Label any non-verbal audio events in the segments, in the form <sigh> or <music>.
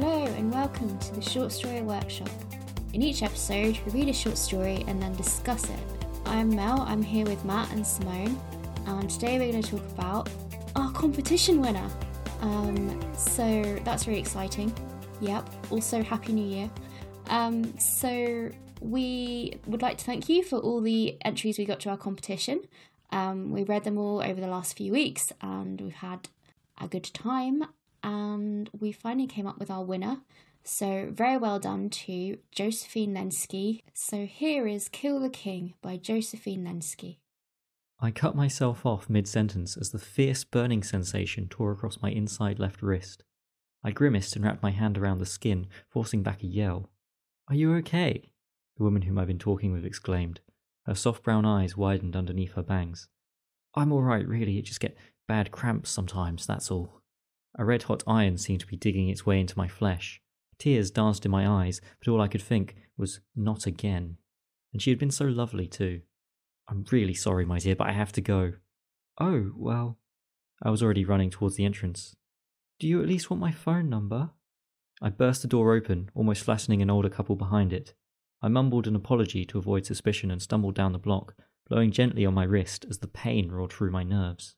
Hello, and welcome to the Short Story Workshop. In each episode, we read a short story and then discuss it. I'm Mel, I'm here with Matt and Simone, and today we're going to talk about our competition winner. Um, so that's really exciting. Yep, also Happy New Year. Um, so we would like to thank you for all the entries we got to our competition. Um, we read them all over the last few weeks and we've had a good time and we finally came up with our winner. So, very well done to Josephine Lenski. So, here is Kill the King by Josephine Lenski. I cut myself off mid sentence as the fierce burning sensation tore across my inside left wrist. I grimaced and wrapped my hand around the skin, forcing back a yell. Are you okay? The woman whom I've been talking with exclaimed. Her soft brown eyes widened underneath her bangs. I'm all right, really. It just get bad cramps sometimes, that's all. A red hot iron seemed to be digging its way into my flesh. Tears danced in my eyes, but all I could think was, not again. And she had been so lovely, too. I'm really sorry, my dear, but I have to go. Oh, well. I was already running towards the entrance. Do you at least want my phone number? I burst the door open, almost flattening an older couple behind it. I mumbled an apology to avoid suspicion and stumbled down the block, blowing gently on my wrist as the pain roared through my nerves.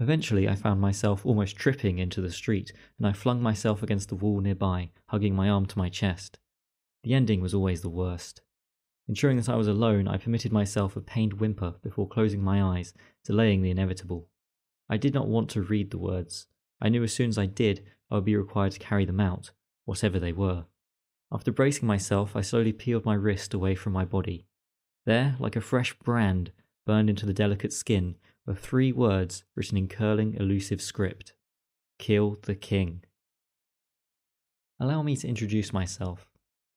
Eventually, I found myself almost tripping into the street, and I flung myself against the wall nearby, hugging my arm to my chest. The ending was always the worst. Ensuring that I was alone, I permitted myself a pained whimper before closing my eyes, delaying the inevitable. I did not want to read the words. I knew as soon as I did, I would be required to carry them out, whatever they were. After bracing myself, I slowly peeled my wrist away from my body. There, like a fresh brand burned into the delicate skin, were three words written in curling, elusive script Kill the King. Allow me to introduce myself.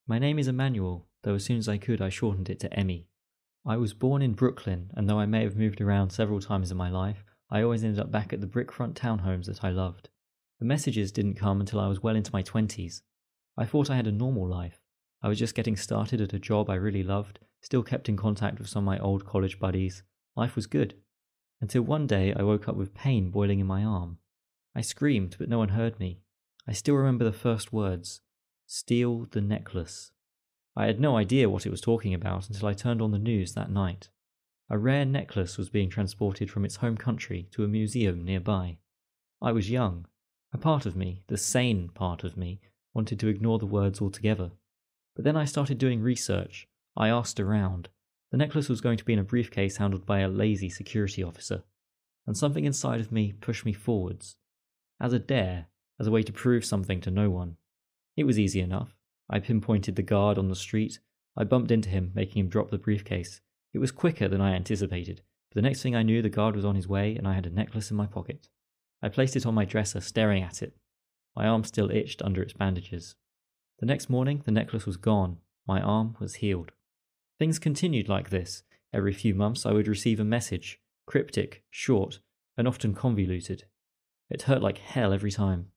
My name is Emmanuel, though as soon as I could I shortened it to Emmy. I was born in Brooklyn, and though I may have moved around several times in my life, I always ended up back at the brick front townhomes that I loved. The messages didn't come until I was well into my twenties. I thought I had a normal life. I was just getting started at a job I really loved, still kept in contact with some of my old college buddies. Life was good until one day I woke up with pain boiling in my arm. I screamed, but no one heard me. I still remember the first words Steal the necklace. I had no idea what it was talking about until I turned on the news that night. A rare necklace was being transported from its home country to a museum nearby. I was young. A part of me, the sane part of me, wanted to ignore the words altogether. But then I started doing research. I asked around. The necklace was going to be in a briefcase handled by a lazy security officer, and something inside of me pushed me forwards. As a dare, as a way to prove something to no one. It was easy enough. I pinpointed the guard on the street. I bumped into him, making him drop the briefcase. It was quicker than I anticipated, but the next thing I knew, the guard was on his way and I had a necklace in my pocket. I placed it on my dresser, staring at it. My arm still itched under its bandages. The next morning, the necklace was gone. My arm was healed. Things continued like this. Every few months, I would receive a message, cryptic, short, and often convoluted. It hurt like hell every time.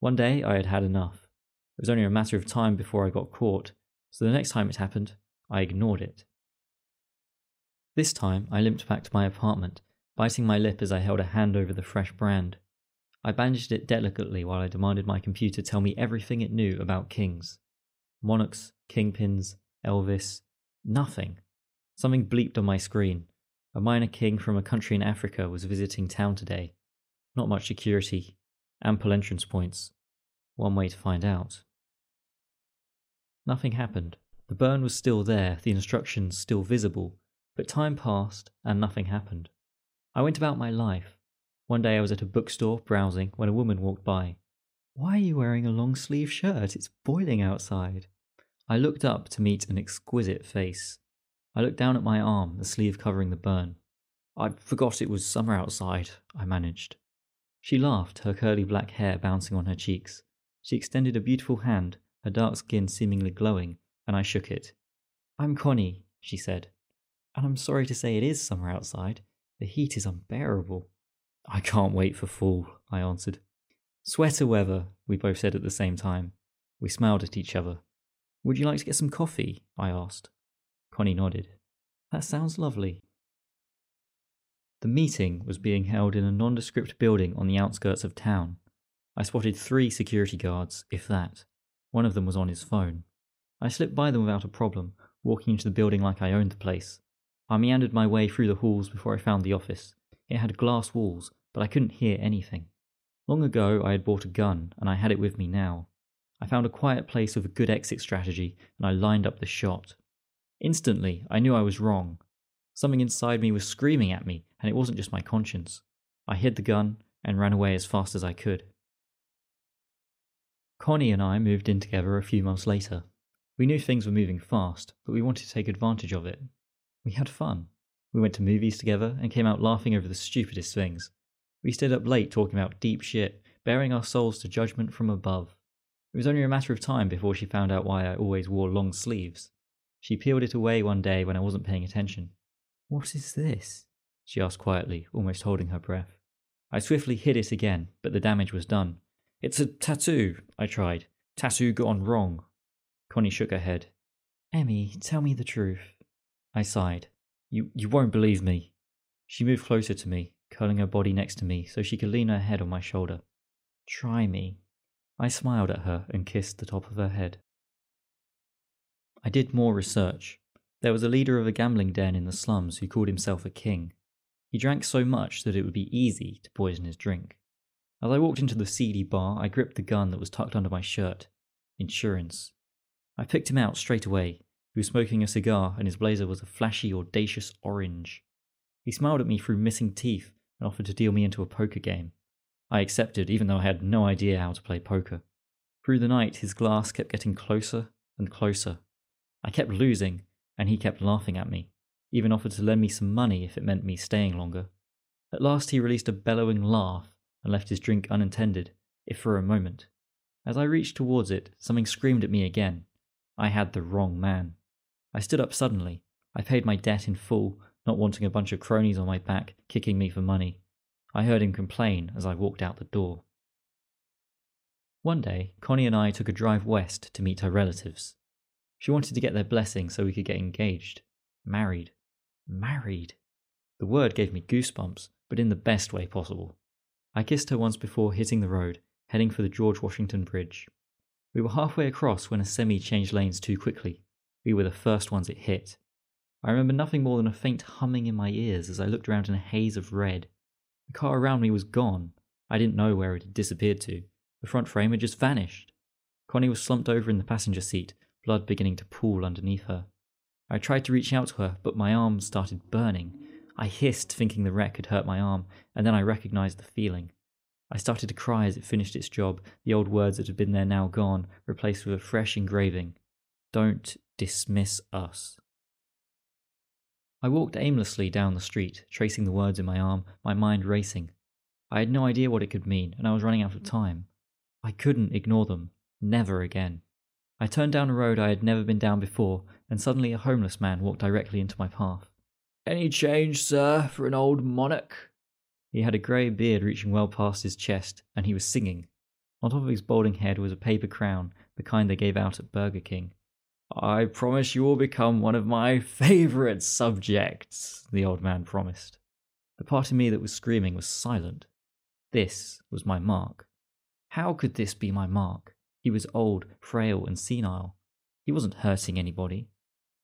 One day, I had had enough. It was only a matter of time before I got caught, so the next time it happened, I ignored it. This time, I limped back to my apartment, biting my lip as I held a hand over the fresh brand. I bandaged it delicately while I demanded my computer tell me everything it knew about kings. Monarchs, kingpins, Elvis, Nothing. Something bleeped on my screen. A minor king from a country in Africa was visiting town today. Not much security. Ample entrance points. One way to find out. Nothing happened. The burn was still there, the instructions still visible, but time passed and nothing happened. I went about my life. One day I was at a bookstore browsing when a woman walked by. Why are you wearing a long sleeve shirt? It's boiling outside. I looked up to meet an exquisite face. I looked down at my arm, the sleeve covering the burn. I forgot it was summer outside, I managed. She laughed, her curly black hair bouncing on her cheeks. She extended a beautiful hand, her dark skin seemingly glowing, and I shook it. I'm Connie, she said, and I'm sorry to say it is summer outside. The heat is unbearable. I can't wait for fall, I answered. Sweater weather, we both said at the same time. We smiled at each other. Would you like to get some coffee? I asked. Connie nodded. That sounds lovely. The meeting was being held in a nondescript building on the outskirts of town. I spotted three security guards, if that. One of them was on his phone. I slipped by them without a problem, walking into the building like I owned the place. I meandered my way through the halls before I found the office. It had glass walls, but I couldn't hear anything. Long ago, I had bought a gun, and I had it with me now. I found a quiet place with a good exit strategy, and I lined up the shot. Instantly, I knew I was wrong. Something inside me was screaming at me, and it wasn't just my conscience. I hid the gun and ran away as fast as I could. Connie and I moved in together a few months later. We knew things were moving fast, but we wanted to take advantage of it. We had fun. We went to movies together and came out laughing over the stupidest things. We stayed up late talking about deep shit, bearing our souls to judgment from above. It was only a matter of time before she found out why I always wore long sleeves. She peeled it away one day when I wasn't paying attention. What is this? she asked quietly, almost holding her breath. I swiftly hid it again, but the damage was done. It's a tattoo, I tried. Tattoo gone wrong. Connie shook her head. Emmy, tell me the truth. I sighed. You, you won't believe me. She moved closer to me, curling her body next to me so she could lean her head on my shoulder. Try me. I smiled at her and kissed the top of her head. I did more research. There was a leader of a gambling den in the slums who called himself a king. He drank so much that it would be easy to poison his drink. As I walked into the seedy bar, I gripped the gun that was tucked under my shirt. Insurance. I picked him out straight away. He was smoking a cigar, and his blazer was a flashy, audacious orange. He smiled at me through missing teeth and offered to deal me into a poker game. I accepted, even though I had no idea how to play poker. Through the night, his glass kept getting closer and closer. I kept losing, and he kept laughing at me, even offered to lend me some money if it meant me staying longer. At last, he released a bellowing laugh and left his drink unintended, if for a moment. As I reached towards it, something screamed at me again. I had the wrong man. I stood up suddenly. I paid my debt in full, not wanting a bunch of cronies on my back kicking me for money. I heard him complain as I walked out the door. One day, Connie and I took a drive west to meet her relatives. She wanted to get their blessing so we could get engaged. Married. Married. The word gave me goosebumps, but in the best way possible. I kissed her once before hitting the road, heading for the George Washington Bridge. We were halfway across when a semi changed lanes too quickly. We were the first ones it hit. I remember nothing more than a faint humming in my ears as I looked around in a haze of red. The car around me was gone. I didn't know where it had disappeared to. The front frame had just vanished. Connie was slumped over in the passenger seat, blood beginning to pool underneath her. I tried to reach out to her, but my arm started burning. I hissed, thinking the wreck had hurt my arm, and then I recognized the feeling. I started to cry as it finished its job, the old words that had been there now gone, replaced with a fresh engraving Don't dismiss us. I walked aimlessly down the street, tracing the words in my arm, my mind racing. I had no idea what it could mean, and I was running out of mm. time. I couldn't ignore them. Never again. I turned down a road I had never been down before, and suddenly a homeless man walked directly into my path. Any change, sir, for an old monarch? He had a grey beard reaching well past his chest, and he was singing. On top of his balding head was a paper crown, the kind they gave out at Burger King. I promise you will become one of my favourite subjects, the old man promised. The part of me that was screaming was silent. This was my mark. How could this be my mark? He was old, frail, and senile. He wasn't hurting anybody.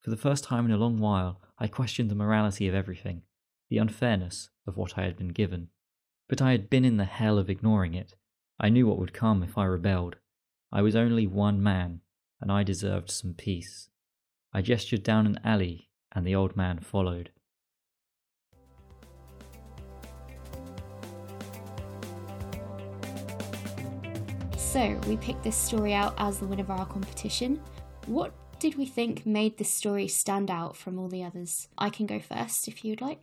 For the first time in a long while, I questioned the morality of everything, the unfairness of what I had been given. But I had been in the hell of ignoring it. I knew what would come if I rebelled. I was only one man, and I deserved some peace. I gestured down an alley, and the old man followed. So, we picked this story out as the winner of our competition. What did we think made this story stand out from all the others? I can go first if you'd like.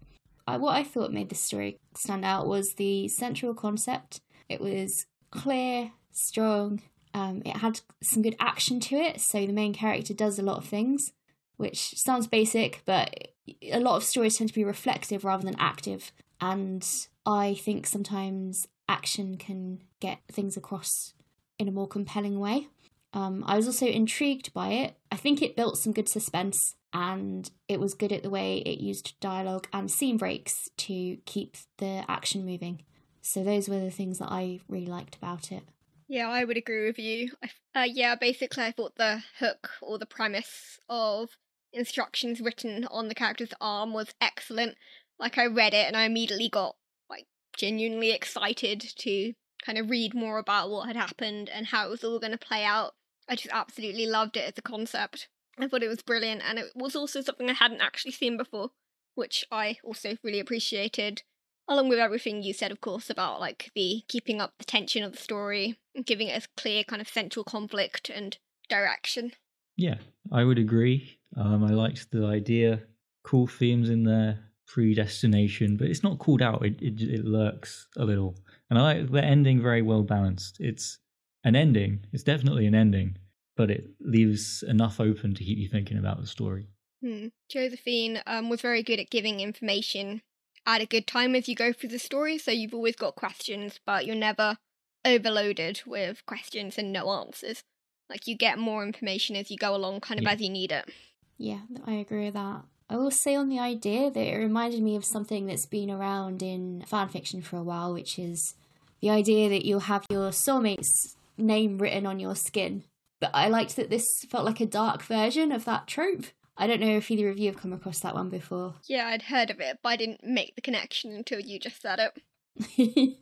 I, what I thought made this story stand out was the central concept. It was clear, strong, um, it had some good action to it, so the main character does a lot of things, which sounds basic, but a lot of stories tend to be reflective rather than active. And I think sometimes action can get things across in a more compelling way. Um, I was also intrigued by it. I think it built some good suspense and it was good at the way it used dialogue and scene breaks to keep the action moving. So, those were the things that I really liked about it. Yeah, I would agree with you. Uh, yeah, basically, I thought the hook or the premise of instructions written on the character's arm was excellent. Like, I read it and I immediately got, like, genuinely excited to kind of read more about what had happened and how it was all going to play out. I just absolutely loved it as a concept. I thought it was brilliant, and it was also something I hadn't actually seen before, which I also really appreciated. Along with everything you said, of course, about like the keeping up the tension of the story, giving it a clear kind of central conflict and direction. Yeah, I would agree. Um, I liked the idea, cool themes in there, predestination, but it's not called out. It, it it lurks a little, and I like the ending very well balanced. It's an ending. It's definitely an ending, but it leaves enough open to keep you thinking about the story. Hmm. Josephine um, was very good at giving information at a good time as you go through the story, so you've always got questions, but you're never overloaded with questions and no answers. Like you get more information as you go along, kind of Yeah. as you need it. Yeah, I agree with that. I will say on the idea that it reminded me of something that's been around in fan fiction for a while, which is the idea that you'll have your soulmate's name written on your skin. But I liked that this felt like a dark version of that trope. I don't know if either of you have come across that one before. <laughs> Yeah, I'd heard of it, but I didn't make the connection until you just said it.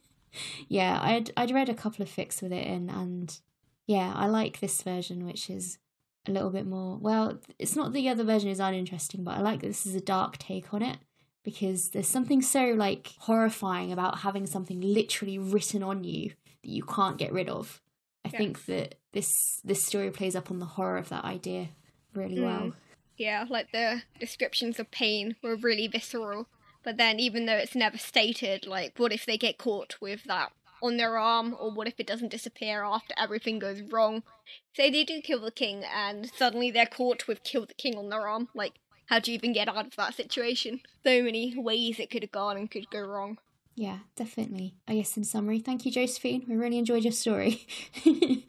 yeah, I'd I'd read a couple of fics with it in, and yeah, I like this version, which is a little bit more. Well, it's not that the other version is uninteresting, but I like that this is a dark take on it because there's something so like horrifying about having something literally written on you that you can't get rid of. I Yeah. think that this this story plays up on the horror of that idea really Mm. well. Yeah, like the descriptions of pain were really visceral. But then, even though it's never stated, like, what if they get caught with that on their arm, or what if it doesn't disappear after everything goes wrong? Say they do kill the king, and suddenly they're caught with kill the king on their arm. Like, how do you even get out of that situation? So many ways it could have gone and could go wrong. Yeah, definitely. I guess in summary, thank you, Josephine. We really enjoyed your story. <laughs>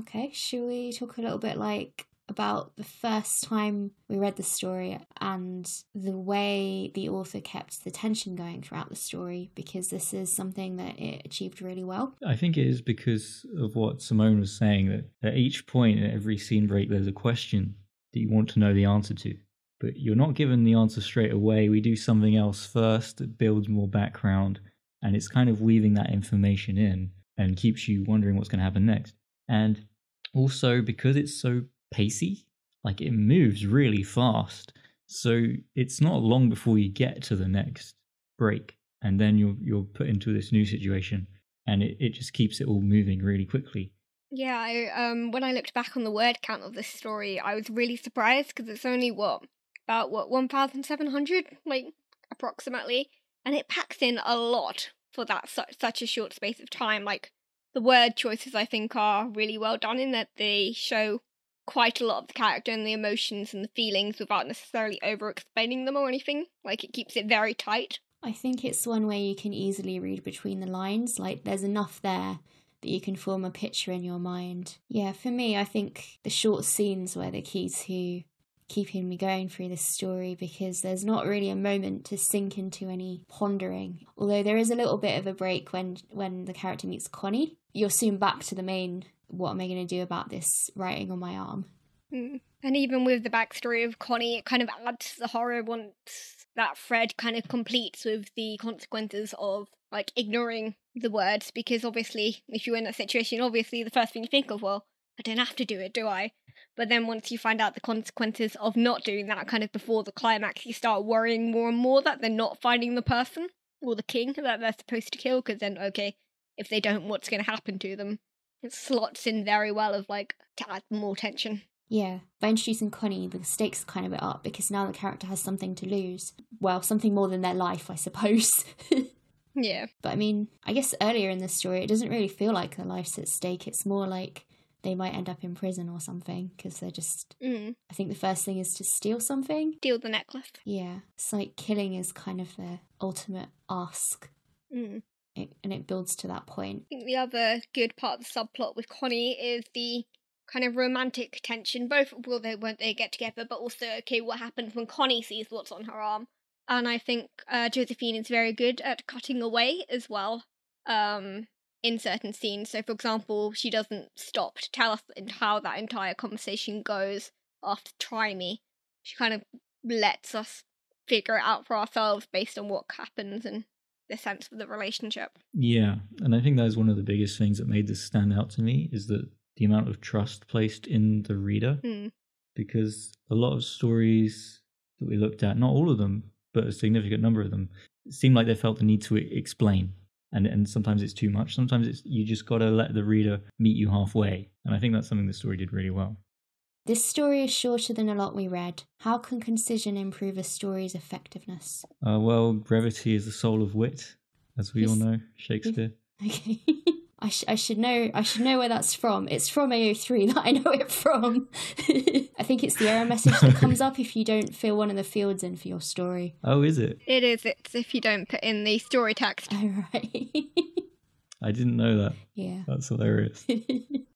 okay, should we talk a little bit like about the first time we read the story and the way the author kept the tension going throughout the story? Because this is something that it achieved really well. I think it is because of what Simone was saying that at each point, every scene break, there's a question that you want to know the answer to. But you're not given the answer straight away. We do something else first that builds more background, and it's kind of weaving that information in and keeps you wondering what's going to happen next. And also because it's so pacey, like it moves really fast. So it's not long before you get to the next break, and then you're you're put into this new situation and it, it just keeps it all moving really quickly. Yeah, I, um, when I looked back on the word count of this story, I was really surprised because it's only what about what one thousand seven hundred, like approximately, and it packs in a lot for that such such a short space of time. Like the word choices, I think, are really well done in that they show quite a lot of the character and the emotions and the feelings without necessarily over explaining them or anything. Like it keeps it very tight. I think it's one way you can easily read between the lines. Like, there's enough there that you can form a picture in your mind. Yeah, for me, I think the short scenes were the key to keeping me going through this story because there's not really a moment to sink into any pondering. Although there is a little bit of a break when when the character meets Connie. You're soon back to the main what am I going to do about this writing on my arm? Mm. And even with the backstory of Connie, it kind of adds the horror once that thread kind of completes with the consequences of like ignoring the words. Because obviously, if you're in that situation, obviously the first thing you think of, well, I don't have to do it, do I? But then once you find out the consequences of not doing that, kind of before the climax, you start worrying more and more that they're not finding the person or the king that they're supposed to kill. Because then, okay, if they don't, what's going to happen to them? It slots in very well of like to add more tension. Yeah, by introducing Connie, the stakes kind of bit up because now the character has something to lose. Well, something more than their life, I suppose. <laughs> Yeah. but I mean, I guess earlier in the story, it doesn't really feel like their life's at stake. It's more like they might end up in prison or something because they're just. Mm. I think the first thing is to steal something. Steal the necklace. Yeah, it's like killing is kind of their ultimate ask, Mm. It, and it builds to that point. I think the other good part of the subplot with Connie is the kind of romantic tension. Both will they won't they get together, but also okay, what happens when Connie sees what's on her arm? And I think uh, Josephine is very good at cutting away as well. Um, in certain scenes. So, for example, she doesn't stop to tell us how that entire conversation goes after Try Me. She kind of lets us figure it out for ourselves based on what happens and the sense of the relationship. Yeah, and I think that is one of the biggest things that made this stand out to me is that the amount of trust placed in the reader. Mm. Because a lot of stories that we looked at, not all of them, but a significant number of them, seemed like they felt the need to explain. And and sometimes it's too much. Sometimes it's you just gotta let the reader meet you halfway. And I think that's something the story did really well. This story is shorter than a lot we read. How can concision improve a story's effectiveness? Uh, well, brevity is the soul of wit, as we all know, Shakespeare. <laughs> Okay. I, sh- I should know I should know where that's from. It's from AO3 <laughs> that I know it from. <laughs> I think it's the error message that comes up if you don't fill one of the fields in for your story. Oh, is it? It is, it's if you don't put in the story text. Oh right. I didn't know that. yeah. That's hilarious.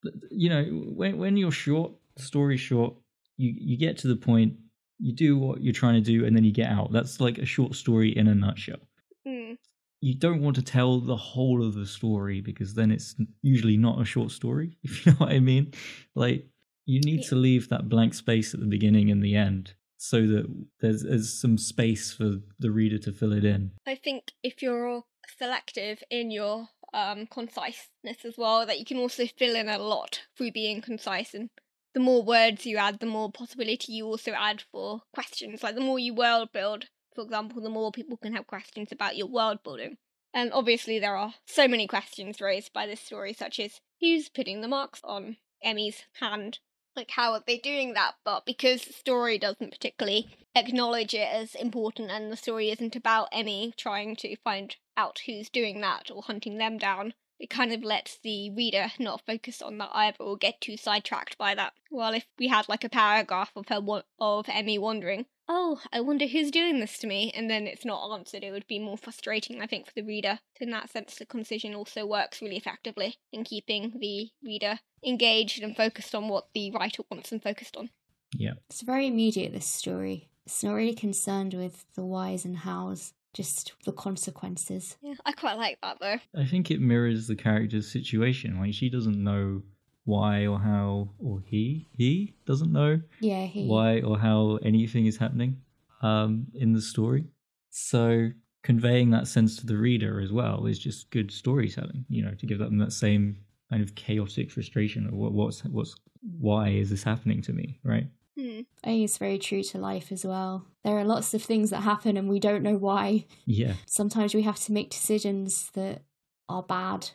But, you know, when when you're short, story short, you you get to the point, you do what you're trying to do, and then you get out. That's like a short story in a nutshell. Mm. You don't want to tell the whole of the story because then it's usually not a short story. <laughs> If you know what I mean, like you need Yeah. to leave that blank space at the beginning and the end so that there's, there's some space for the reader to fill it in. I think if you're all selective in your um, conciseness as well, that you can also fill in a lot through being concise. And the more words you add, the more possibility you also add for questions. Like the more you world build, for example, the more people can have questions about your world building. And obviously, there are so many questions raised by this story, such as who's putting the marks on Emmy's hand? Like, how are they doing that? But because the story doesn't particularly acknowledge it as important and the story isn't about Emmy trying to find out who's doing that or hunting them down, it kind of lets the reader not focus on that either or get too sidetracked by that. While if we had like a paragraph of her wa- of Emmy wondering, oh, I wonder who's doing this to me, and then it's not answered, it would be more frustrating, I think, for the reader. So in that sense, the concision also works really effectively in keeping the reader engaged and focused on what the writer wants them focused on. Yeah. It's very immediate this story. It's not really concerned with the whys and hows, just the consequences. Yeah, I quite like that though. I think it mirrors the character's situation. Like she doesn't know why or how, or he he doesn't know Yeah, he why or how anything is happening um, in the story. So conveying that sense to the reader as well is just good storytelling. You know, to give them that same kind of chaotic frustration of what, what's what's why is this happening to me, right? Hmm. I think it's very true to life as well. There are lots of things that happen and we don't know why. Yeah, Sometimes we have to make decisions that are bad,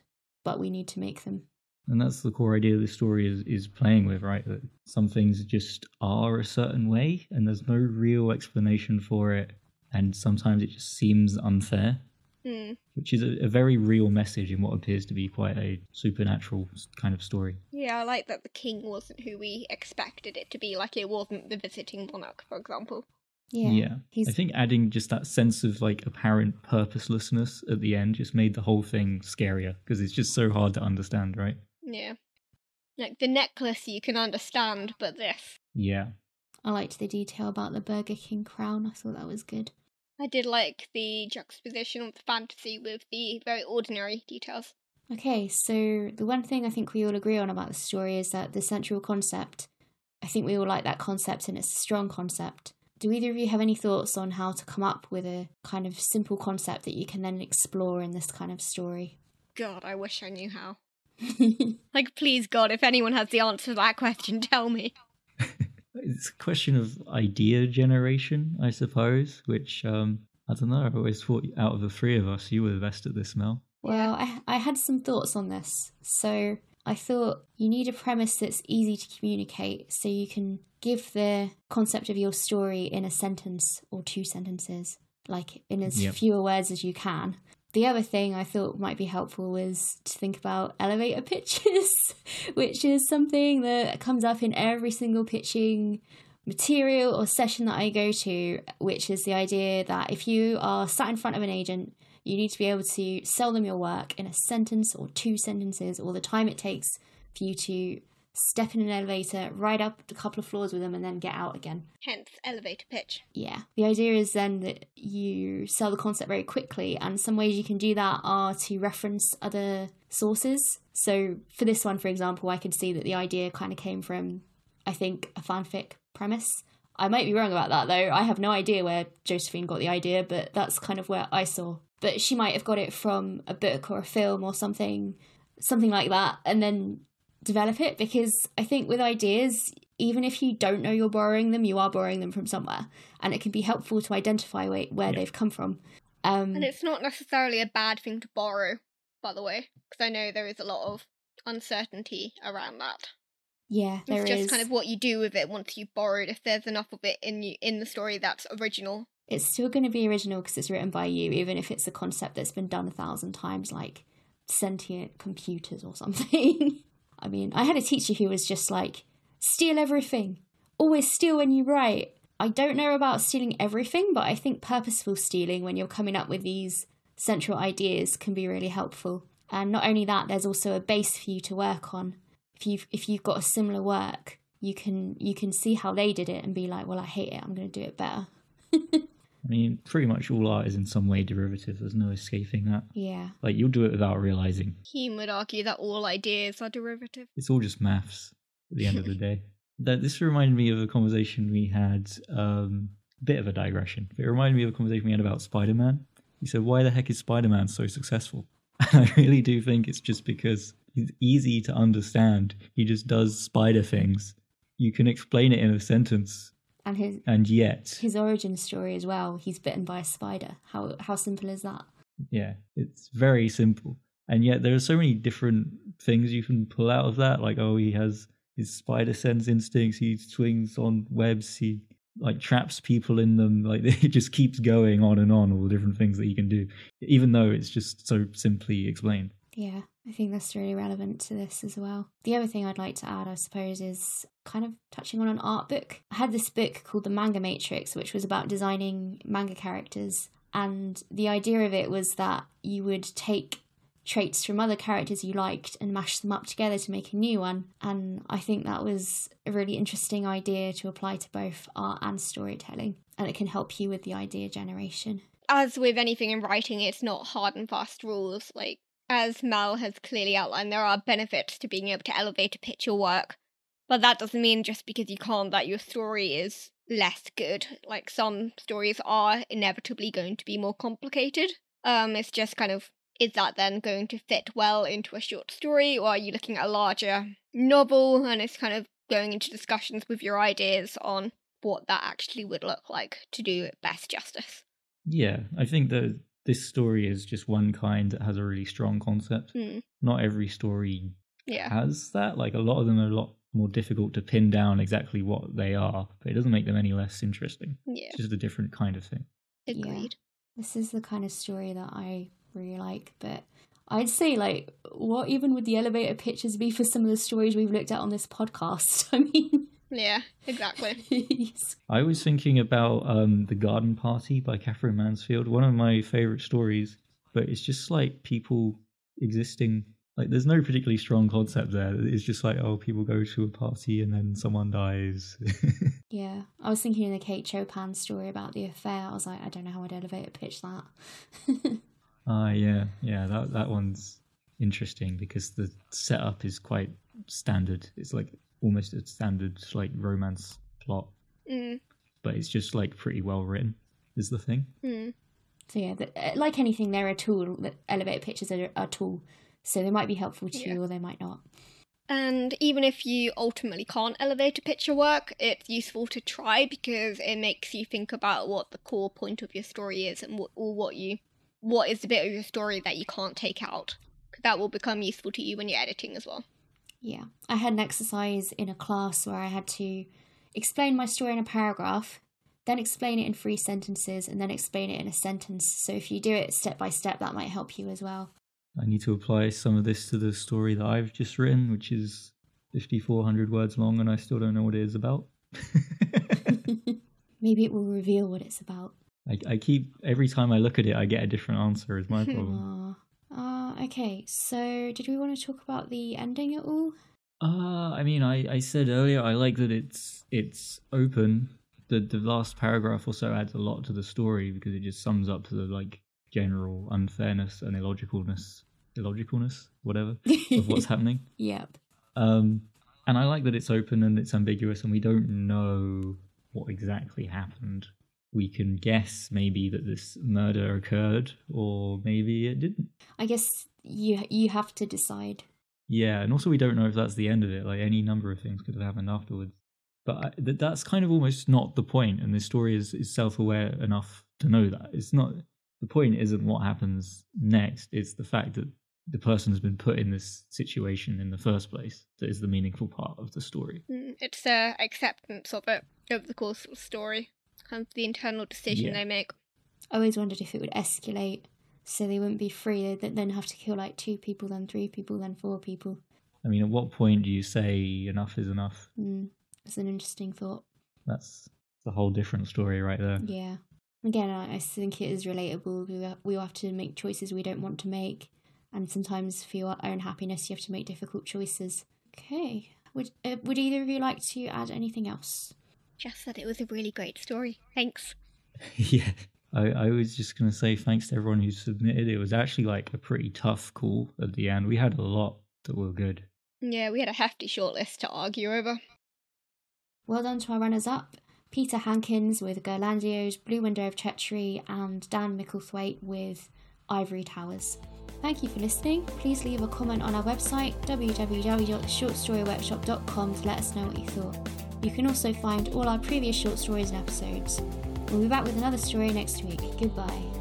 but we need to make them. and that's the core idea the story is is playing with, right? That some things just are a certain way, and there's no real explanation for it, and sometimes it just seems unfair. Hmm. which is a, a very real message in what appears to be quite a supernatural kind of story. Yeah, I like that the king wasn't who we expected it to be. Like it wasn't the visiting monarch, for example. Yeah. He's I think adding just that sense of like apparent purposelessness at the end just made the whole thing scarier because it's just so hard to understand, right? Yeah. Like the necklace you can understand, but this. Yeah. I liked the detail about the Burger King crown. I thought that was good. I did like the juxtaposition of the fantasy with the very ordinary details. Okay, so the one thing I think we all agree on about the story is that the central concept, I think we all like that concept and it's a strong concept. Do either of you have any thoughts on how to come up with a kind of simple concept that you can then explore in this kind of story? God, I wish I knew how. <laughs> Like, please, God, if anyone has the answer to that question, tell me. It's a question of idea generation, I suppose, which um I don't know. I've always thought out of the three of us, you were the best at this, Mel. Well, I, I had some thoughts on this. So I thought you need a premise that's easy to communicate so you can give the concept of your story in a sentence or two sentences, like in as Yep. fewer words as you can. The other thing I thought might be helpful was to think about elevator pitches, <laughs> which is something that comes up in every single pitching material or session that I go to, which is the idea that if you are sat in front of an agent, you need to be able to sell them your work in a sentence or two sentences or the time it takes for you to step in an elevator, ride up a couple of floors with them, and then get out again. Hence, elevator pitch. Yeah. The idea is then that you sell the concept very quickly, and some ways you can do that are to reference other sources. So, for this one, for example, I could see that the idea kind of came from, I think, a fanfic premise. I might be wrong about that though. I have no idea where Josephine got the idea, but that's kind of where I saw. But she might have got it from a book or a film or something, something like that, and then develop it because I think with ideas, even if you don't know you're borrowing them, you are borrowing them from somewhere, and it can be helpful to identify where, where Yeah. they've come from. Um, And it's not necessarily a bad thing to borrow, by the way, because I know there is a lot of uncertainty around that. yeah, there it's is. just kind of what you do with it once you've borrowed. If there's enough of it in you in the story that's original, It's still going to be original because it's written by you, even if it's a concept that's been done a thousand times, like sentient computers or <laughs> something. I mean, I had a teacher who was just like, steal everything, always steal when you write. I don't know about stealing everything, but I think purposeful stealing when you're coming up with these central ideas can be really helpful. And not only that, there's also a base for you to work on. If you've if you've got a similar work, you can you can see how they did it and be like, well, I hate it. I'm going to do it better. <laughs> I mean, pretty much all art is in some way derivative. There's no escaping that. Yeah. Like, you'll do it without realizing. Hume would argue that all ideas are derivative. It's all just maths at the end of the <laughs> day. That This reminded me of a conversation we had, um, a bit of a digression, but it reminded me of a conversation we had about Spider Man. He said, Why the heck is Spider Man so successful? <laughs> And I really do think it's just because he's easy to understand. He just does spider things. You can explain it in a sentence, And his and yet, his origin story as well. He's bitten by a spider. How how simple is that? yeah, it's very simple. And yet, there are so many different things you can pull out of that. Like, oh, he has his spider sense instincts. He swings on webs. He like traps people in them. <laughs> Like, it just keeps going on and on. All the different things that he can do, even though it's just so simply explained. Yeah, I think that's really relevant to this as well. The other thing I'd like to add, I suppose, is kind of touching on an art book. I had this book called The Manga Matrix, which was about designing manga characters. And the idea of it was that you would take traits from other characters you liked and mash them up together to make a new one. And I think that was a really interesting idea to apply to both art and storytelling. And it can help you with the idea generation. As with anything in writing, it's not hard and fast rules. Like, as Mel has clearly outlined, there are benefits to being able to elevate a pitch your work. But that doesn't mean just because you can't that your story is less good. Like, some stories are inevitably going to be more complicated. Um, it's just kind of is that then going to fit well into a short story, or are you looking at a larger novel and it's kind of going into discussions with your ideas on what that actually would look like to do it best justice? Yeah, I think that this story is just one kind that has a really strong concept. Hmm. Not every story Yeah. has that. Like a lot of them are a lot more difficult to pin down exactly what they are, but it doesn't make them any less interesting. Yeah. It's just a different kind of thing. Agreed. This is the kind of story that I really like, but I'd say like what even would the elevator pitches be for some of the stories we've looked at on this podcast? <laughs> I mean Yeah, exactly. <laughs> I was thinking about um, The Garden Party by Katherine Mansfield, one of my favorite stories, but it's just like people existing. Like, there's no particularly strong concept there. It's just like, oh, people go to a party and then someone dies. <laughs> yeah. I was thinking in the Kate Chopin story about the affair. I was like, I don't know how I'd elevate elevator pitch that. <laughs> Ah, yeah, yeah, that that one's interesting because the setup is quite standard. It's like almost a standard like romance plot, Mm, but it's just like pretty well written. Is the thing? mm. so yeah, the, uh, like anything, they're a tool. That elevator pitches are a tool, so they might be helpful to Yeah. you or they might not. And even if you ultimately can't elevate a picture work, it's useful to try because it makes you think about what the core point of your story is and what, or what you what is the bit of your story that you can't take out. That will become useful to you when you're editing as well. Yeah. I had an exercise in a class where I had to explain my story in a paragraph, then explain it in three sentences, and then explain it in a sentence. So if you do it step by step, that might help you as well. I need to apply some of this to the story that I've just written, which is 5,400 words long, and I still don't know what it is about. <laughs> Maybe it will reveal what it's about. I, I keep every time I look at it, I get a different answer. Is my <laughs> problem? Okay, so did we want to talk about the ending at all? Uh, I mean, I, I said earlier I like that it's it's open. The the last paragraph also adds a lot to the story because it just sums up the like general unfairness and illogicalness, illogicalness, whatever, of what's <laughs> happening. Yep. Um, and I like that it's open and it's ambiguous, and we don't know what exactly happened. We can guess maybe that this murder occurred, or maybe it didn't. I guess you you have to decide. Yeah, and also we don't know if that's the end of it. Like any number of things could have happened afterwards. But I, that that's kind of almost not the point. point, and this story is, is self-aware enough to know that it's not. The point isn't what happens next; it's the fact that the person has been put in this situation in the first place that is the meaningful part of the story. Mm, It's the acceptance of it over the course of the story, kind of the internal decision Yeah. they make. I always wondered if it would escalate, so they wouldn't be free. They'd then have to kill like two people, then three people, then four people. I mean, at what point do you say enough is enough? Mm, it's an interesting thought. That's a whole different story right there. Yeah. Again, I, I think it is relatable. We we all have to make choices we don't want to make, and sometimes for your own happiness, you have to make difficult choices. Okay. Would uh, Would either of you like to add anything else? Just that it was a really great story. Thanks. <laughs> yeah. I, I was just going to say thanks to everyone who submitted. It was actually like a pretty tough call at the end. We had a lot that were good. Yeah, we had a hefty shortlist to argue over. Well done to our runners up. Peter Hankins with Gerlandio's Blue Window of Treachery and Dan Micklethwaite with Ivory Towers. Thank you for listening. Please leave a comment on our website www.shortstoryworkshop.com to let us know what you thought. You can also find all our previous short stories and episodes. We'll be back with another story next week. Goodbye.